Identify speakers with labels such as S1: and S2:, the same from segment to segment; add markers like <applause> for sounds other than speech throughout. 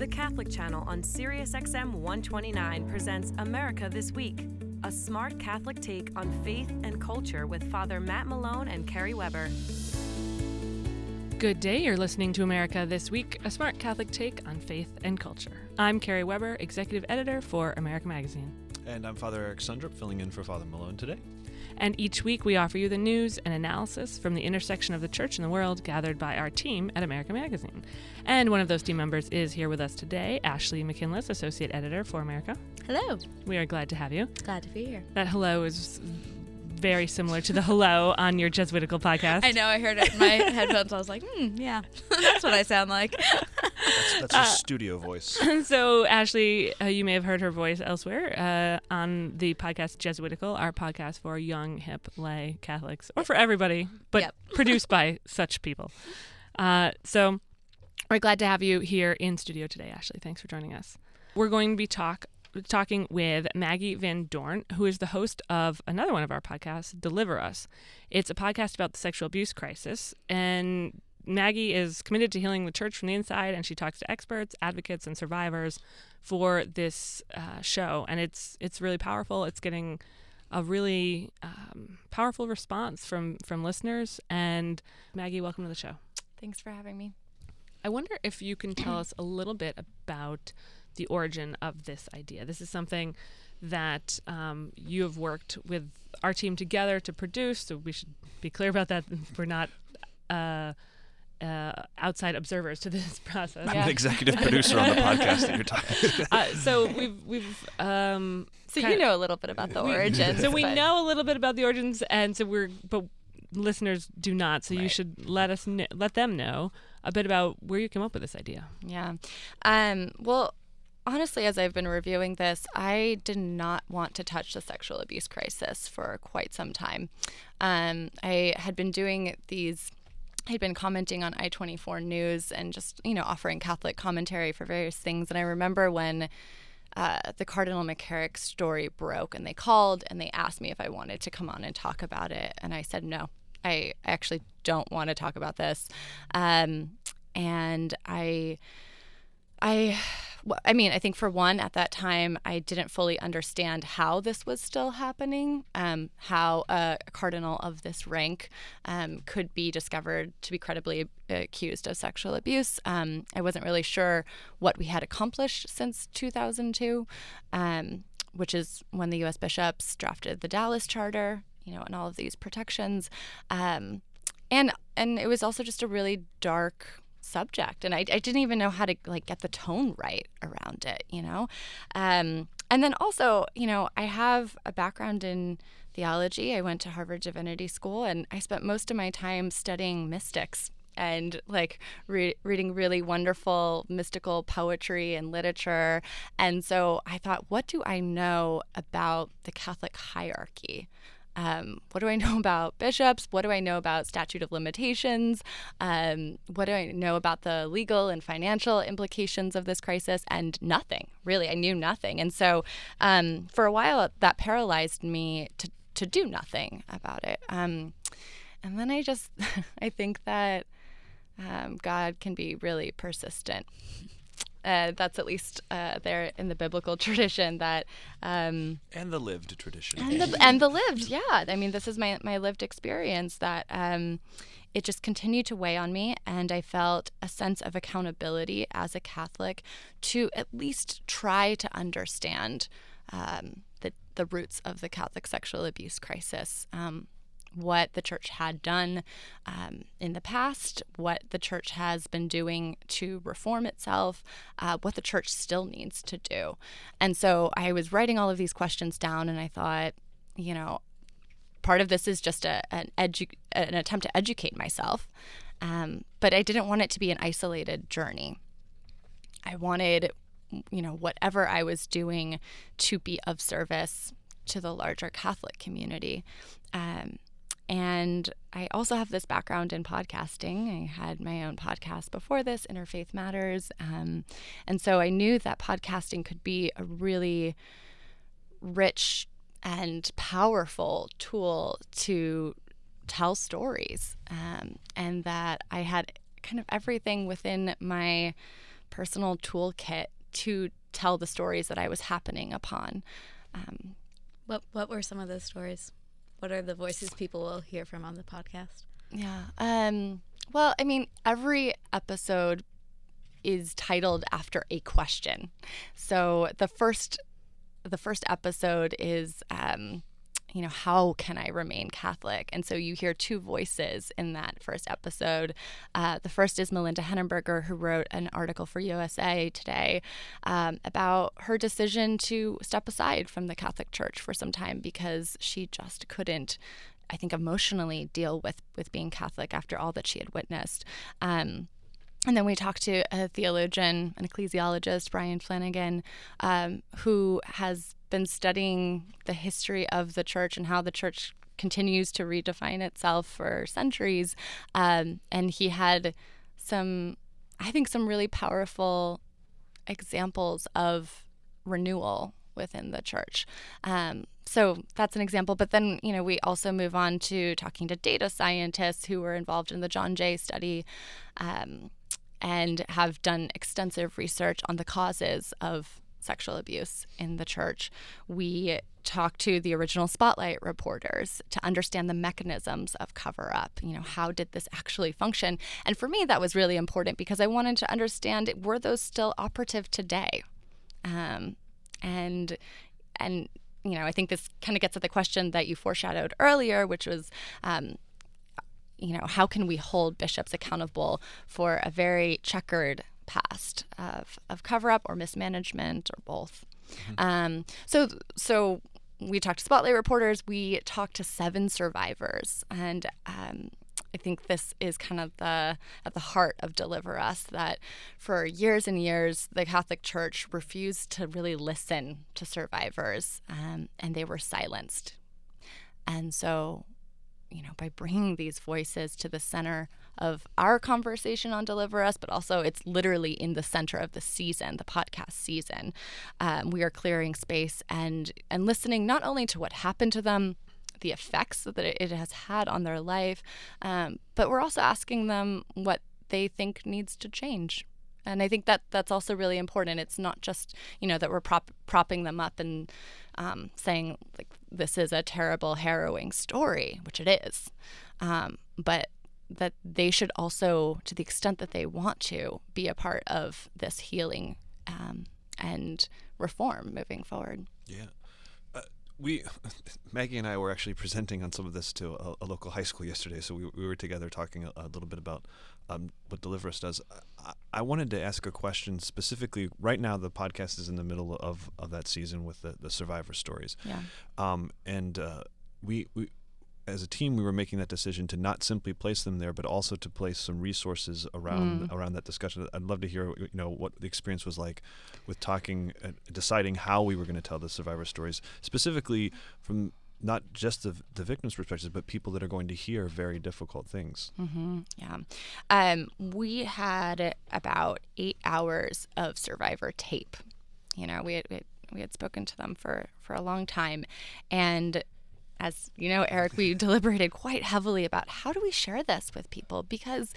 S1: The Catholic Channel on SiriusXM 129 presents America This Week, a smart Catholic take on faith and culture with Father Matt Malone and Kerry Weber.
S2: Good day, you're listening to America This Week, a smart Catholic take on faith and culture. I'm Kerry Weber, executive editor for America Magazine.
S3: And I'm Father Eric Sundrup, filling in for Father Malone today.
S2: And each week we offer you the news and analysis from the intersection of the church and the world gathered by our team at America Magazine. And one of those team members is here with us today, Ashley McKinless, associate editor for America.
S4: Hello.
S2: We are glad to have you.
S4: Glad to be here.
S2: That hello is very similar to the hello on your Jesuitical podcast.
S4: I know. I heard it in my <laughs> headphones. I was like, hmm, yeah, <laughs> that's what I sound like.
S3: That's, that's a studio voice. <laughs>
S2: so, Ashley, uh, you may have heard her voice elsewhere uh, on the podcast Jesuitical, our podcast for young, hip, lay Catholics, or for everybody, but
S4: Yep.
S2: produced by such people. Uh, so, we're glad to have you here in studio today, Ashley. Thanks for joining us. We're going to be talk talking with Maggie Van Dorn, who is the host of another one of our podcasts, Deliver Us. It's a podcast about the sexual abuse crisis, and Maggie is committed to healing the church from the inside, and she talks to experts, advocates, and survivors for this uh, show. And it's it's really powerful. It's getting a really um, powerful response from from listeners. And Maggie, welcome to the show.
S4: Thanks for having me.
S2: I wonder if you can tell us a little bit about the origin of this idea. This is something that um, you have worked with our team together to produce. So we should be clear about that. <laughs> We're not. Uh, uh, outside observers to <laughs> this process.
S3: I'm the executive producer on the podcast that you're <laughs> talking
S2: Uh, so we've we've um,
S4: So you know a little bit about the origins.
S2: so we
S4: but-
S2: know a little bit about the origins, and so we're but listeners do not. So you should let us kn- let them know a bit about where you came up with this idea.
S4: Yeah. Um, well, honestly, as I've been reviewing this, I did not want to touch the sexual abuse crisis for quite some time. Um, I had been doing these. I'd been commenting on I24 News and just, you know, offering Catholic commentary for various things. And I remember when uh, the Cardinal McCarrick story broke and they called and they asked me if I wanted to come on and talk about it. And I said, no, I actually don't want to talk about this. Um, and I, I, I mean, I think for one, at that time, I didn't fully understand how this was still happening, um, how a cardinal of this rank um, could be discovered to be credibly accused of sexual abuse. Um, I wasn't really sure what we had accomplished since 2002, um, which is when the U.S. bishops drafted the Dallas Charter, you know, and all of these protections. Um, and and it was also just a really dark subject and I, I didn't even know how to like get the tone right around it you know? Um, and then also you know i have a background in theology. I went to harvard divinity school and i spent most of my time studying mystics and like re- reading really wonderful mystical poetry and literature. And so i thought what do i know about the catholic hierarchy um, what do I <laughs> know about bishops? What do I know about statute of limitations? Um, what do I know about the legal and financial implications of this crisis? And nothing, really. I knew nothing. And so um, for a while, that paralyzed me to, to do nothing about it. Um, and then I just, <laughs> I think that um, God can be really persistent. Uh, that's at least uh, there in the biblical <laughs> tradition that um,
S3: and the lived tradition.
S4: and the and the lived yeah i mean this is my my lived experience that um it just continued to weigh on me and i felt a sense of accountability as a catholic to at least try to understand um, the the roots of the catholic sexual abuse crisis um, what the church had done um, in the past, what the church has been doing to reform itself, uh, what the church still needs to do. And so I was writing all of these questions down, and I thought, you know, part of this is just a, an, edu- an attempt to educate myself. Um, but I didn't want it to be an isolated journey. I wanted, you know, whatever I was doing to be of service to the larger Catholic community. Um, and I also have this background in podcasting. I had my own podcast before this, Interfaith Matters. Um, and so I knew that podcasting could be a really rich and powerful tool to tell stories, um, and that I had kind of everything within my personal toolkit to tell the stories that I was happening upon. Um,
S5: what What were some of those stories? What are the voices people will hear from on the podcast?
S4: Yeah. Um, well, I mean, every episode is titled after a question. So the first the first episode is um, you know, how can I remain Catholic? And so you hear two voices in that first episode. Uh, the first is Melinda Henneberger, who wrote an article for USA Today um, about her decision to step aside from the Catholic Church for some time because she just couldn't. I think emotionally deal with with being Catholic after all that she had witnessed. Um, and then we talked to a theologian, an ecclesiologist, Brian Flanagan, um, who has been studying the history of the church and how the church continues to redefine itself for centuries. Um, and he had some, I think, some really powerful examples of renewal within the church. Um, so that's an example. But then, you know, we also move on to talking to data scientists who were involved in the John Jay study. Um, and have done extensive research on the causes of sexual abuse in the church. We talked to the original Spotlight reporters to understand the mechanisms of cover up. You know, how did this actually function? And for me, that was really important because I wanted to understand were those still operative today? Um, and and you know, I think this kind of gets at the question that you foreshadowed earlier, which was um, you know, how can we hold bishops accountable for a very checkered past of, of cover up or mismanagement or both? Mm-hmm. Um, so, so we talked to Spotlight reporters. We talked to seven survivors, and um, I think this is kind of the at the heart of Deliver Us that for years and years the Catholic Church refused to really listen to survivors, um, and they were silenced. And so you know, by bringing these voices to the center of our conversation on Deliver Us, but also it's literally in the center of the season, the podcast season. Um, we are clearing space and and listening not only to what happened to them, the effects that it has had on their life, um, but we're also asking them what they think needs to change and I think that that's also really important. It's not just you know that we're prop- propping them up and um, saying like this is a terrible, harrowing story, which it is, um, but that they should also, to the extent that they want to, be a part of this healing um, and reform moving forward.
S3: Yeah. Uh, we, <laughs> Maggie and I were actually presenting on some of this to a, a local high school yesterday. So we, we were together talking a, a little bit about um, what Deliver Us does. I, I, wanted to ask a question specifically. Right now, the podcast is in the middle of, of that season with the, the survivor stories.
S4: Yeah.
S3: Um, and uh, we, we, as a team, we were making that decision to not simply place them there, but also to place some resources around mm. around that discussion. I'd love to hear, you know, what the experience was like with talking, uh, deciding how we were going to tell the survivor stories, specifically from not just the, the victim's perspectives, but people that are going to hear very difficult things.
S4: Mm-hmm. Yeah. Um, we had about eight hours of survivor tape. You know, we had, we had, we had spoken to them for, for a long time. And as you know, Eric, we <laughs> deliberated quite heavily about how do we share this with people because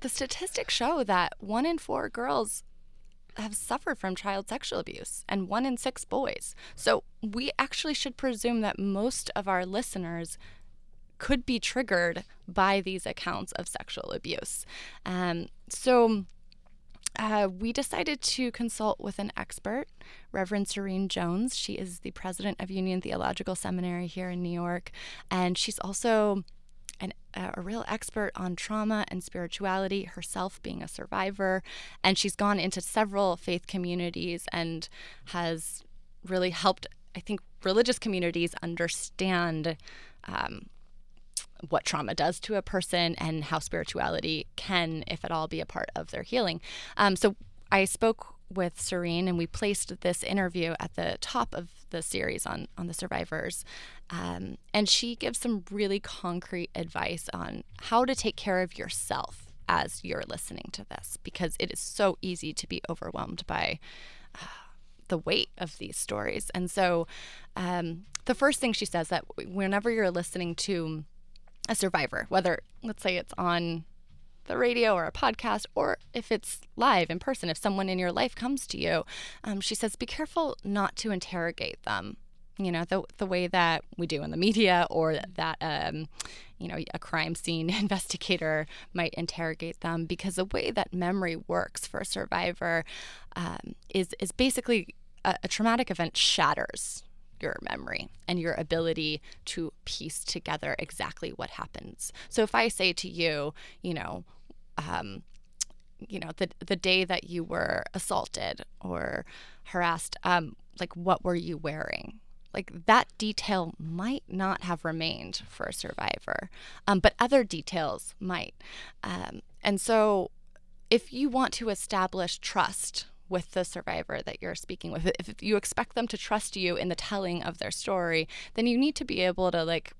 S4: the statistics show that one in four girls have suffered from child sexual abuse and one in six boys. So we actually should presume that most of our listeners could be triggered by these accounts of sexual abuse. Um, so uh, we decided to consult with an expert, Reverend Serene Jones. She is the president of Union Theological Seminary here in New York, and she's also an, a real expert on trauma and spirituality, herself being a survivor. And she's gone into several faith communities and has really helped, I think, religious communities understand um, what trauma does to a person and how spirituality can, if at all, be a part of their healing. Um, so I spoke with Serene, and we placed this interview at the top of the series on on the survivors. Um, and she gives some really concrete advice on how to take care of yourself as you're listening to this, because it is so easy to be overwhelmed by. Uh, the weight of these stories. And so, um, the first thing she says that whenever you're listening to a survivor, whether let's say it's on the radio or a podcast, or if it's live in person, if someone in your life comes to you, um, she says, be careful not to interrogate them. You know, the, the way that we do in the media, or that, um, you know, a crime scene <laughs> investigator might interrogate them, because the way that memory works for a survivor um, is, is basically a, a traumatic event shatters your memory and your ability to piece together exactly what happens. So if I say to you, you know, um, you know, the the day that you were assaulted or harassed, um, like what were you wearing? Like that detail might not have remained for a survivor, um, but other details might. Um, and so, if you want to establish trust with the survivor that you're speaking with. If you expect them to trust you in the telling of their story, then you need to be able to like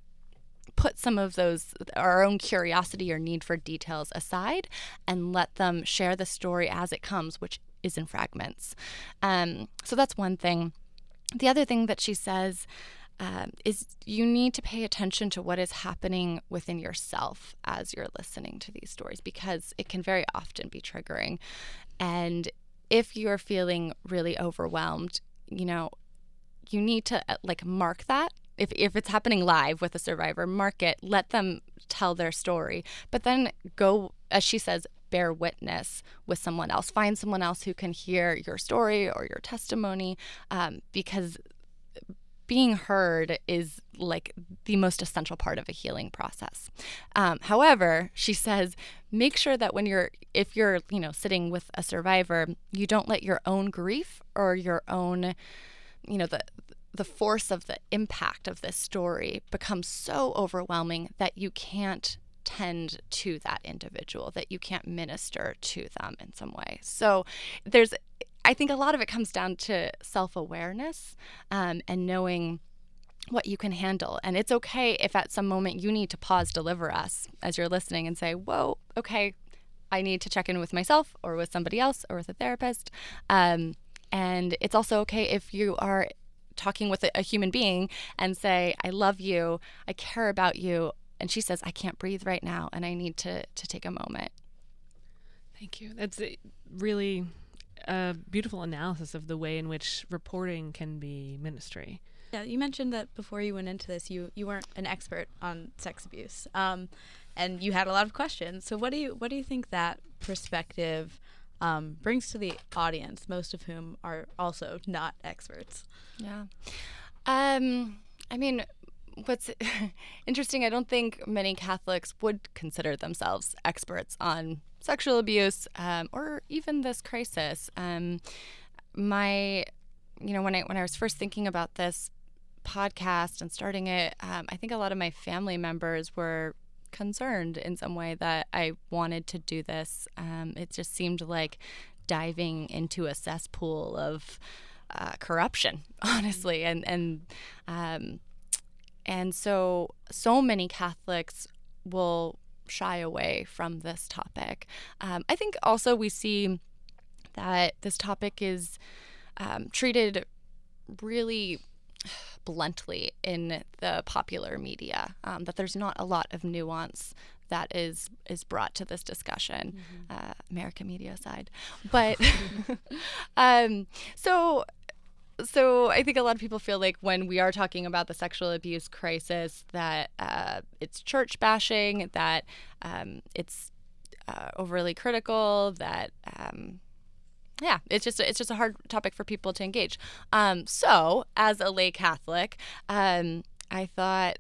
S4: put some of those our own curiosity or need for details aside and let them share the story as it comes, which is in fragments. Um, so that's one thing. The other thing that she says um, is you need to pay attention to what is happening within yourself as you're listening to these stories because it can very often be triggering. And if you're feeling really overwhelmed, you know, you need to uh, like mark that. If, if it's happening live with a survivor, mark it, let them tell their story, but then go, as she says, bear witness with someone else. Find someone else who can hear your story or your testimony um, because being heard is like the most essential part of a healing process. Um, however, she says, make sure that when you're, if you're, you know, sitting with a survivor, you don't let your own grief or your own, you know, the, the force of the impact of this story become so overwhelming that you can't tend to that individual, that you can't minister to them in some way. So there's I think a lot of it comes down to self awareness um, and knowing what you can handle. And it's okay if at some moment you need to pause Deliver Us as you're listening and say, Whoa, okay, I need to check in with myself or with somebody else or with a therapist. Um, and it's also okay if you are talking with a, a human being and say, I love you, I care about you. And she says, I can't breathe right now and I need to, to take a moment.
S2: Thank you. That's really a beautiful analysis of the way in which reporting can be ministry.
S5: Yeah, you mentioned that before you went into this, you you weren't an expert on sex abuse, um, and you had a lot of questions. So, what do you what do you think that perspective um, brings to the audience, most of whom are also not experts?
S4: Yeah, um, I mean, what's <laughs> interesting, I don't think many Catholics would consider themselves experts on sexual abuse um, or even this crisis. Um, my, you know, when I when I was first thinking about this podcast and starting it, um, I think a lot of my family members were concerned in some way that I wanted to do this. Um, it just seemed like diving into a cesspool of uh, corruption, <laughs> honestly, and and um, and so so many Catholics will shy away from this topic. Um, I think also we see that this topic is um, treated really bluntly in the popular media. Um, that there's not a lot of nuance that is is brought to this discussion, mm-hmm. uh, American media side But <laughs> um, so so I think a lot of people feel like when we are talking about the sexual abuse crisis, that uh, it's church bashing, that um, it's uh, overly critical, that um, yeah, it's just it's just a hard topic for people to engage. Um, so as a lay Catholic, um, I thought,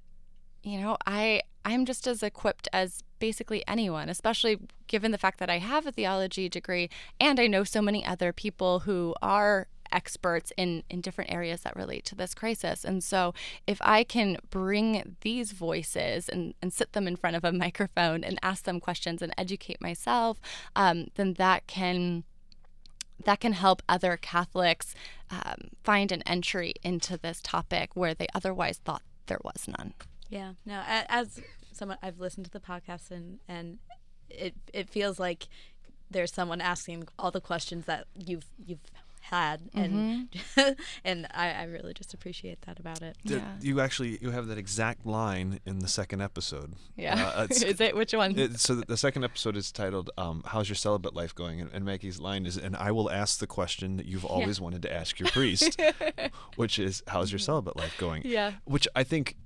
S4: you know, I I'm just as equipped as basically anyone, especially given the fact that I have a theology degree and I know so many other people who are experts in, in different areas that relate to this crisis. And so if I can bring these voices and, and sit them in front of a <laughs> microphone and ask them questions and educate myself, um, then that can that can help other Catholics um, find an entry into this topic where they otherwise thought there was none.
S5: Yeah, no. As someone I've listened to the podcast and and it it feels like there's someone asking all the questions that you've you've had, and <laughs> and I, I really just appreciate that about it.
S3: There-
S4: Yeah.
S3: You actually you have that exact line in the second episode.
S4: Yeah.
S3: Uh, it's- <laughs>
S4: is it which one?
S3: It, so the- the second episode is titled um, "How's your celibate life going?" And, and Maggie's line is, "And I will ask the question that you've always wanted to ask your <laughs> priest, which is, how's your celibate life going?"
S4: Yeah.
S3: Which I think i-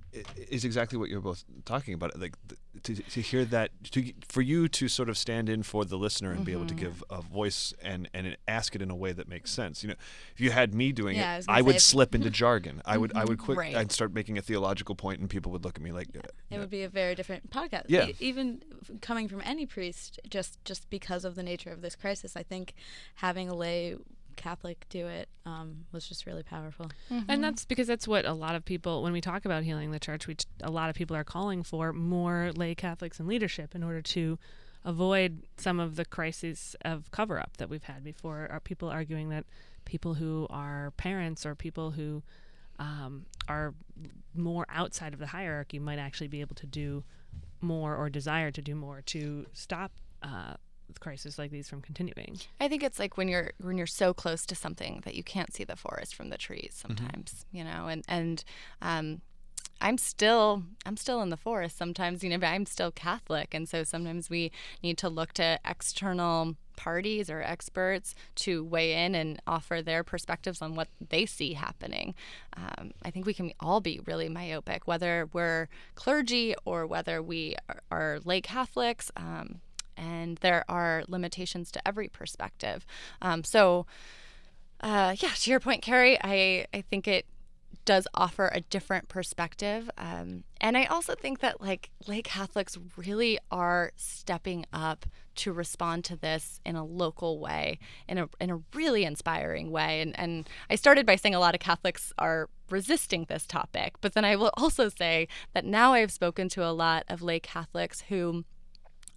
S3: is exactly what you're both talking about. Like to, to hear that, to for you to sort of stand in for the listener and be able to
S4: Mm-hmm.
S3: give a voice and and ask it in a way that makes sense. You know, if you had me doing
S5: Yeah,
S3: it,
S5: gonna
S3: I would
S5: if-
S3: slip into jargon. I would I would <laughs> quick
S4: Right.
S3: I'd start making a theological point, and people would look at me like. uh,
S5: It would be a very different podcast.
S3: Yeah.
S5: Even coming from any priest, just just because of the nature of this crisis, I think having a lay Catholic do it um, was just really powerful.
S2: And that's because that's what a lot of people, when we talk about healing the church, we t- a lot of people are calling for more lay Catholics in leadership in order to avoid some of the crises of cover up that we've had before. Are people arguing that people who are parents or people who um, are more outside of the hierarchy might actually be able to do more or desire to do more to stop uh, crises like these from continuing.
S4: I think it's like when you're when you're so close to something that you can't see the forest from the trees sometimes, you know, and and um I'm still I'm still in the forest sometimes, you know, but I'm still Catholic and so sometimes we need to look to external parties or experts to weigh in and offer their perspectives on what they see happening. Um, I think we can all be really myopic, whether we're clergy or whether we are, are lay Catholics. Um, and there are limitations to every perspective. Um, so, uh, yeah, to your point, Kerry, I, I think it does offer a different perspective. Um, and I also think that like lay Catholics really are stepping up to respond to this in a local way, in a in a really inspiring way. And and I started by saying a lot of Catholics are resisting this topic, but then I will also say that now I've spoken to a lot of lay Catholics who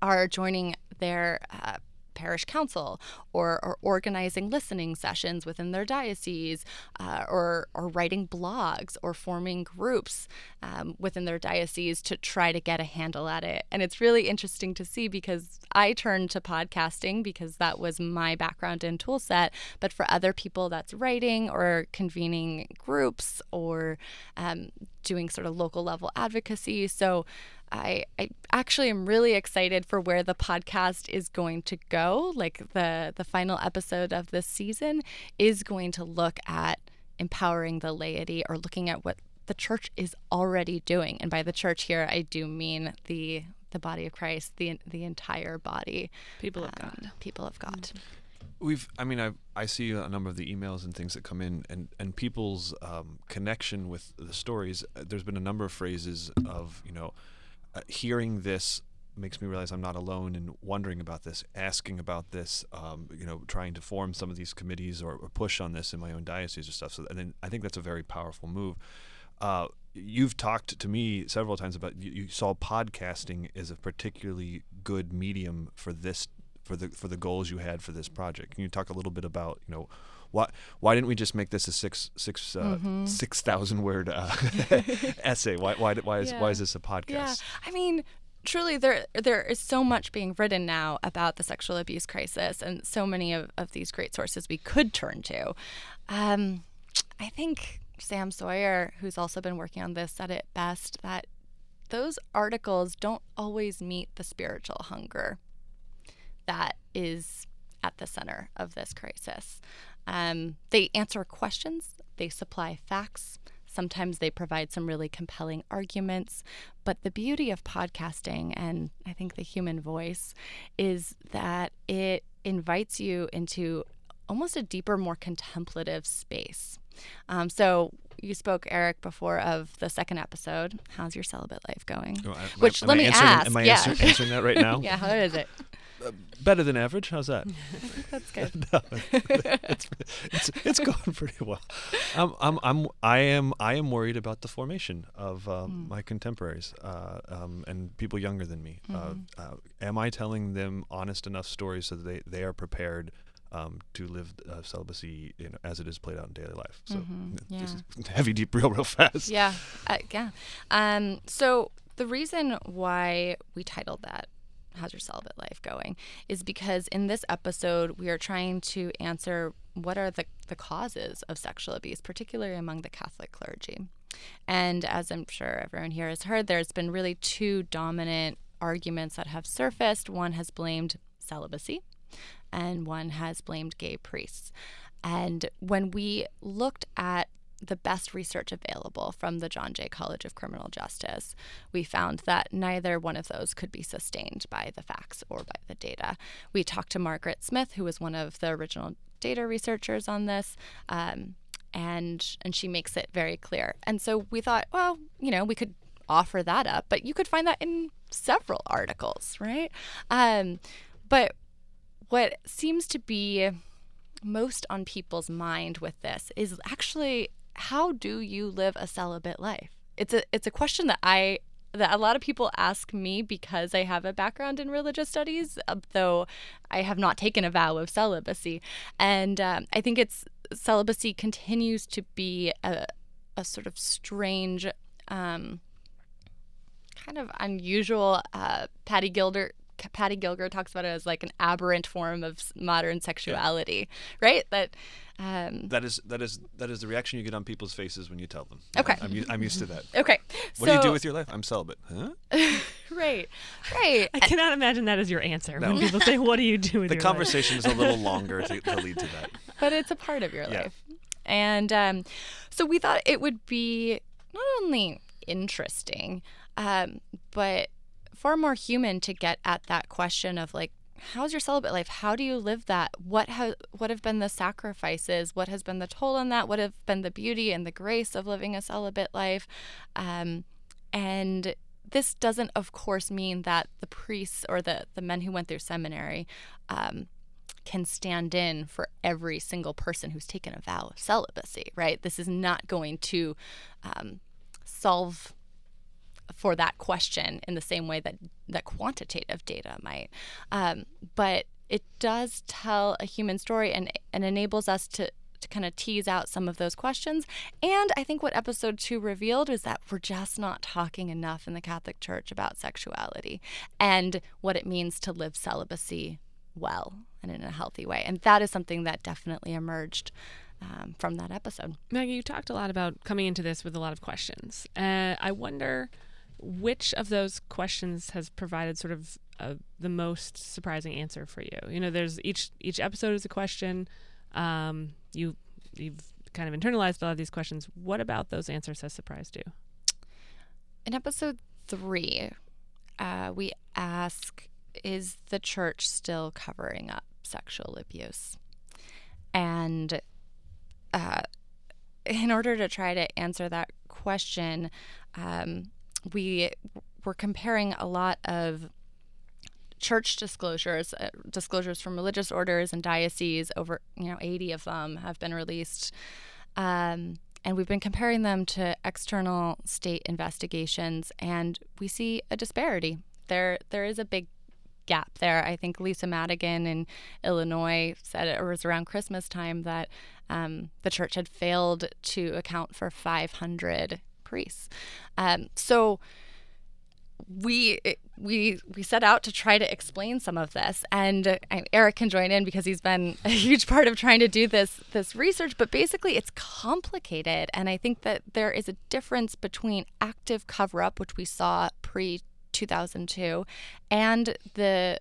S4: are joining their uh, parish council or, or organizing listening sessions within their diocese uh, or, or writing blogs or forming groups um, within their diocese to try to get a handle at it. And it's really interesting to see because I turned to podcasting because that was my background and tool set. But for other people, that's writing or convening groups or um, doing sort of local level advocacy. So I, I actually am really excited for where the podcast is going to go. Like the the final episode of this season is going to look at empowering the laity or looking at what the church is already doing. And by the church here, I do mean the the body of Christ, the the entire body,
S2: People of
S4: um,
S2: God.
S4: people of God.
S3: We've, I mean, I I see a number of the emails and things that come in, and and people's um, connection with the stories. Uh, There's been a number of phrases of you know, uh, hearing this makes me realize I'm not alone in wondering about this, asking about this, um, you know, trying to form some of these committees or, or push on this in my own diocese or stuff. So, and then I think that's a very powerful move. Uh, you've talked to me several times about you, you saw podcasting as a particularly good medium for this for the for the goals you had for this project. Can you talk a little bit about you know why why didn't we just make this a six six uh,
S4: Mm-hmm.
S3: six thousand word uh, <laughs> essay? Why why why is why is this a podcast?
S4: Yeah, I mean, truly, there there is so much being written now about the sexual abuse crisis, and so many of, of these great sources we could turn to. Um, I think Sam Sawyer, who's also been working on this, said it best that those articles don't always meet the spiritual hunger that is at the center of this crisis. Um, they answer questions, they supply facts. Sometimes they provide some really compelling arguments. But the beauty of podcasting and I think the human voice is that it invites you into almost a deeper, more contemplative space. Um, so you spoke, Eric, before of the second episode. How's your celibate life going?
S3: Oh, I-
S4: Which let me
S3: answering,
S4: ask.
S3: Am I
S4: yeah.
S3: answer, answering that right now? <laughs>
S4: yeah, how is it?
S3: Better than average. How's that? <laughs>
S4: That's good. <laughs>
S3: it's, it's it's <laughs> going pretty well. I'm I'm I'm I am I am worried about the formation of um, my contemporaries uh, um, and people younger than me. Uh, uh, am I telling them honest enough stories so that they they are prepared? Um, to live uh, celibacy you know, as it is played out in daily life. So this is heavy, deep, real, real fast.
S4: Yeah, uh, yeah. Um, so the reason why we titled that how's your celibate life going is because in this episode we are trying to answer what are the, the causes of sexual abuse particularly among the catholic clergy. And as i'm sure everyone here has heard there's been really two dominant arguments that have surfaced. One has blamed celibacy and one has blamed gay priests. And when we looked at the best research available from the John Jay College of Criminal Justice, we found that neither one of those could be sustained by the facts or by the data. We talked to Margaret Smith, who was one of the original data researchers on this. Um, and and she makes it very clear. And so we thought, well, you know, we could offer that up, but you could find that in several articles, right? Um, but what seems to be most on people's mind with this is actually how do you live a celibate life? It's a it's a question that I that a lot of people ask me because I have a background in religious studies, uh, though I have not taken a vow of celibacy. And um, I think it's celibacy continues to be a, a sort of strange, um, kind of unusual. Uh, Patty Gilder Patty Gilger talks about it as like an aberrant form of modern sexuality, yeah. right? That
S3: um, that is that is that is the reaction you get on people's faces when you tell them.
S4: Okay,
S3: I'm, I'm used to that.
S4: Okay,
S3: what so, do you do with your life? I'm celibate. Huh? <laughs>
S4: right, right.
S2: I cannot imagine that as your answer no. when people say, "What do you do with
S3: the
S2: your
S3: conversation
S2: life?
S3: is a little longer to, to, lead to that. <laughs>
S4: But it's a part of your yeah. life, and um, so we thought it would be not only interesting, um, but far more human to get at that question of like how's your celibate life? How do you live that? What have what have been the sacrifices? What has been the toll on that? What have been the beauty and the grace of living a celibate life? Um, and this doesn't of course mean that the priests or the the men who went through seminary um, can stand in for every single person who's taken a vow of celibacy right? This is not going to um, solve for that question in the same way that that quantitative data might. Um, but it does tell a human story and and enables us to to kind of tease out some of those questions. And I think what episode two revealed is that we're just not talking enough in the Catholic Church about sexuality and what it means to live celibacy well and in a healthy way. And that is something that definitely emerged um, from that episode.
S2: Maggie, you talked a lot about coming into this with a lot of questions. Uh, I wonder which of those questions has provided sort of uh, the most surprising answer for you? You know, there's each each episode is a question. Um, you you've kind of internalized a lot of these questions. What about those answers has surprised you?
S4: In episode three, uh, we ask, "Is the church still covering up sexual abuse?" And uh, <laughs> in order to try to answer that question, um, we were comparing a lot of church disclosures, uh, disclosures from religious orders and dioceses. Over you know, 80 of them have been released, um, and we've been comparing them to external state investigations, and we see a disparity. There, there is a big gap there. I think Lisa Madigan in Illinois said it was around Christmas time that um, the church had failed to account for 500 priests. Um, so we we we set out to try to explain some of this and Eric can join in because he's been a huge part of trying to do this this research but basically it's complicated and I think that there is a difference between active cover up which we saw pre 2002 and the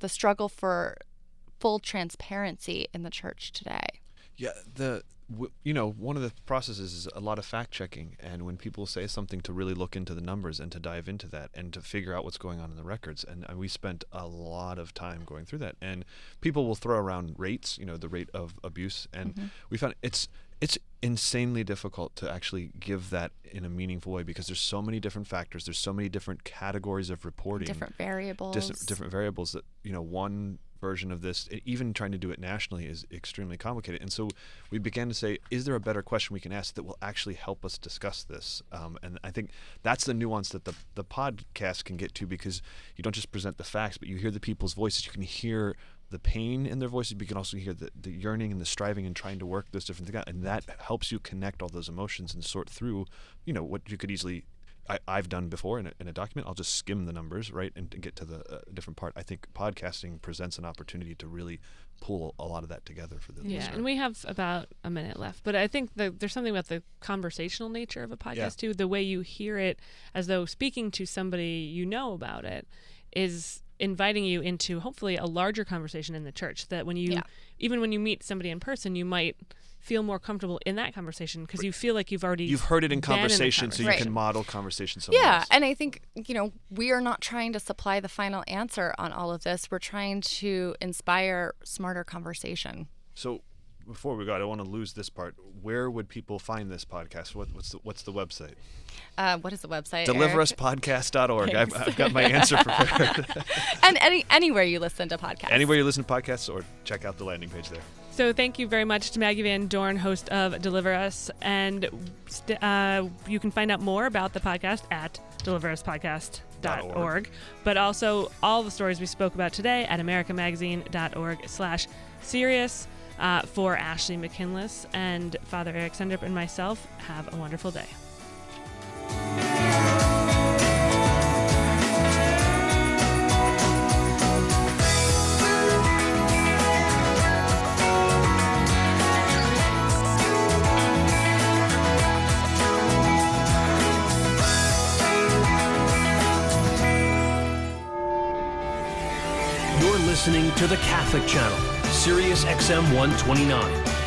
S4: the struggle for full transparency in the church today.
S3: Yeah, the you know, one of the processes is a lot of fact checking, and when people say something, to really look into the numbers and to dive into that and to figure out what's going on in the records. And, and we spent a lot of time going through that. And people will throw around rates, you know, the rate of abuse, and mm-hmm. we found it's it's insanely difficult to actually give that in a meaningful way because there's so many different factors there's so many different categories of reporting
S4: different variables
S3: dis- different variables that you know one version of this, even trying to do it nationally, is extremely complicated. And so we began to say, is there a better question we can ask that will actually help us discuss this? Um, and I think that's the nuance that the, the podcast can get to because you don't just present the facts, but you hear the people's voices. You can hear the pain in their voices, but you can also hear the, the yearning and the striving and trying to work those different things out. And that helps you connect all those emotions and sort through, you know, what you could easily I, I've done before in a, in a document. I'll just skim the numbers, right, and, and get to the uh, different part. I think podcasting presents an opportunity to really pull a lot of that together for the
S2: Yeah,
S3: listener.
S2: and we have about a minute left, but I think the, there's something about the conversational nature of a podcast
S3: Yeah.
S2: too. The way you hear it, as though speaking to somebody you know about it, is inviting you into hopefully a larger conversation in the church. That when you,
S4: Yeah.
S2: even when you meet somebody in person, you might feel more comfortable in that conversation because you feel like you've already
S3: You've heard it in
S2: been a
S3: conversation, so you
S4: Right.
S3: can model conversation somewhere
S4: Yeah,
S3: else.
S4: and I think, you know, we are not trying to supply the final answer on all of this. We're trying to inspire smarter conversation.
S3: So before we go, I don't want to lose this part. Where would people find this podcast? What, what's the, what's the website?
S4: Uh, what is the website? Eric?
S3: Deliveruspodcast.org. I've, I've got my answer <laughs> prepared.
S4: and any anywhere you listen to podcasts.
S3: Anywhere you listen to podcasts, or check out the landing page there.
S2: So thank you very much to Maggie Van Dorn, host of Deliver Us, and uh, you can find out more about the podcast at deliveruspodcast.org, but also all the stories we spoke about today at americamagazine.org slash serious. Uh, for Ashley McKinless and Father Eric Sundrup and myself, have a wonderful day.
S6: Listening to the Catholic Channel, Sirius XM 129.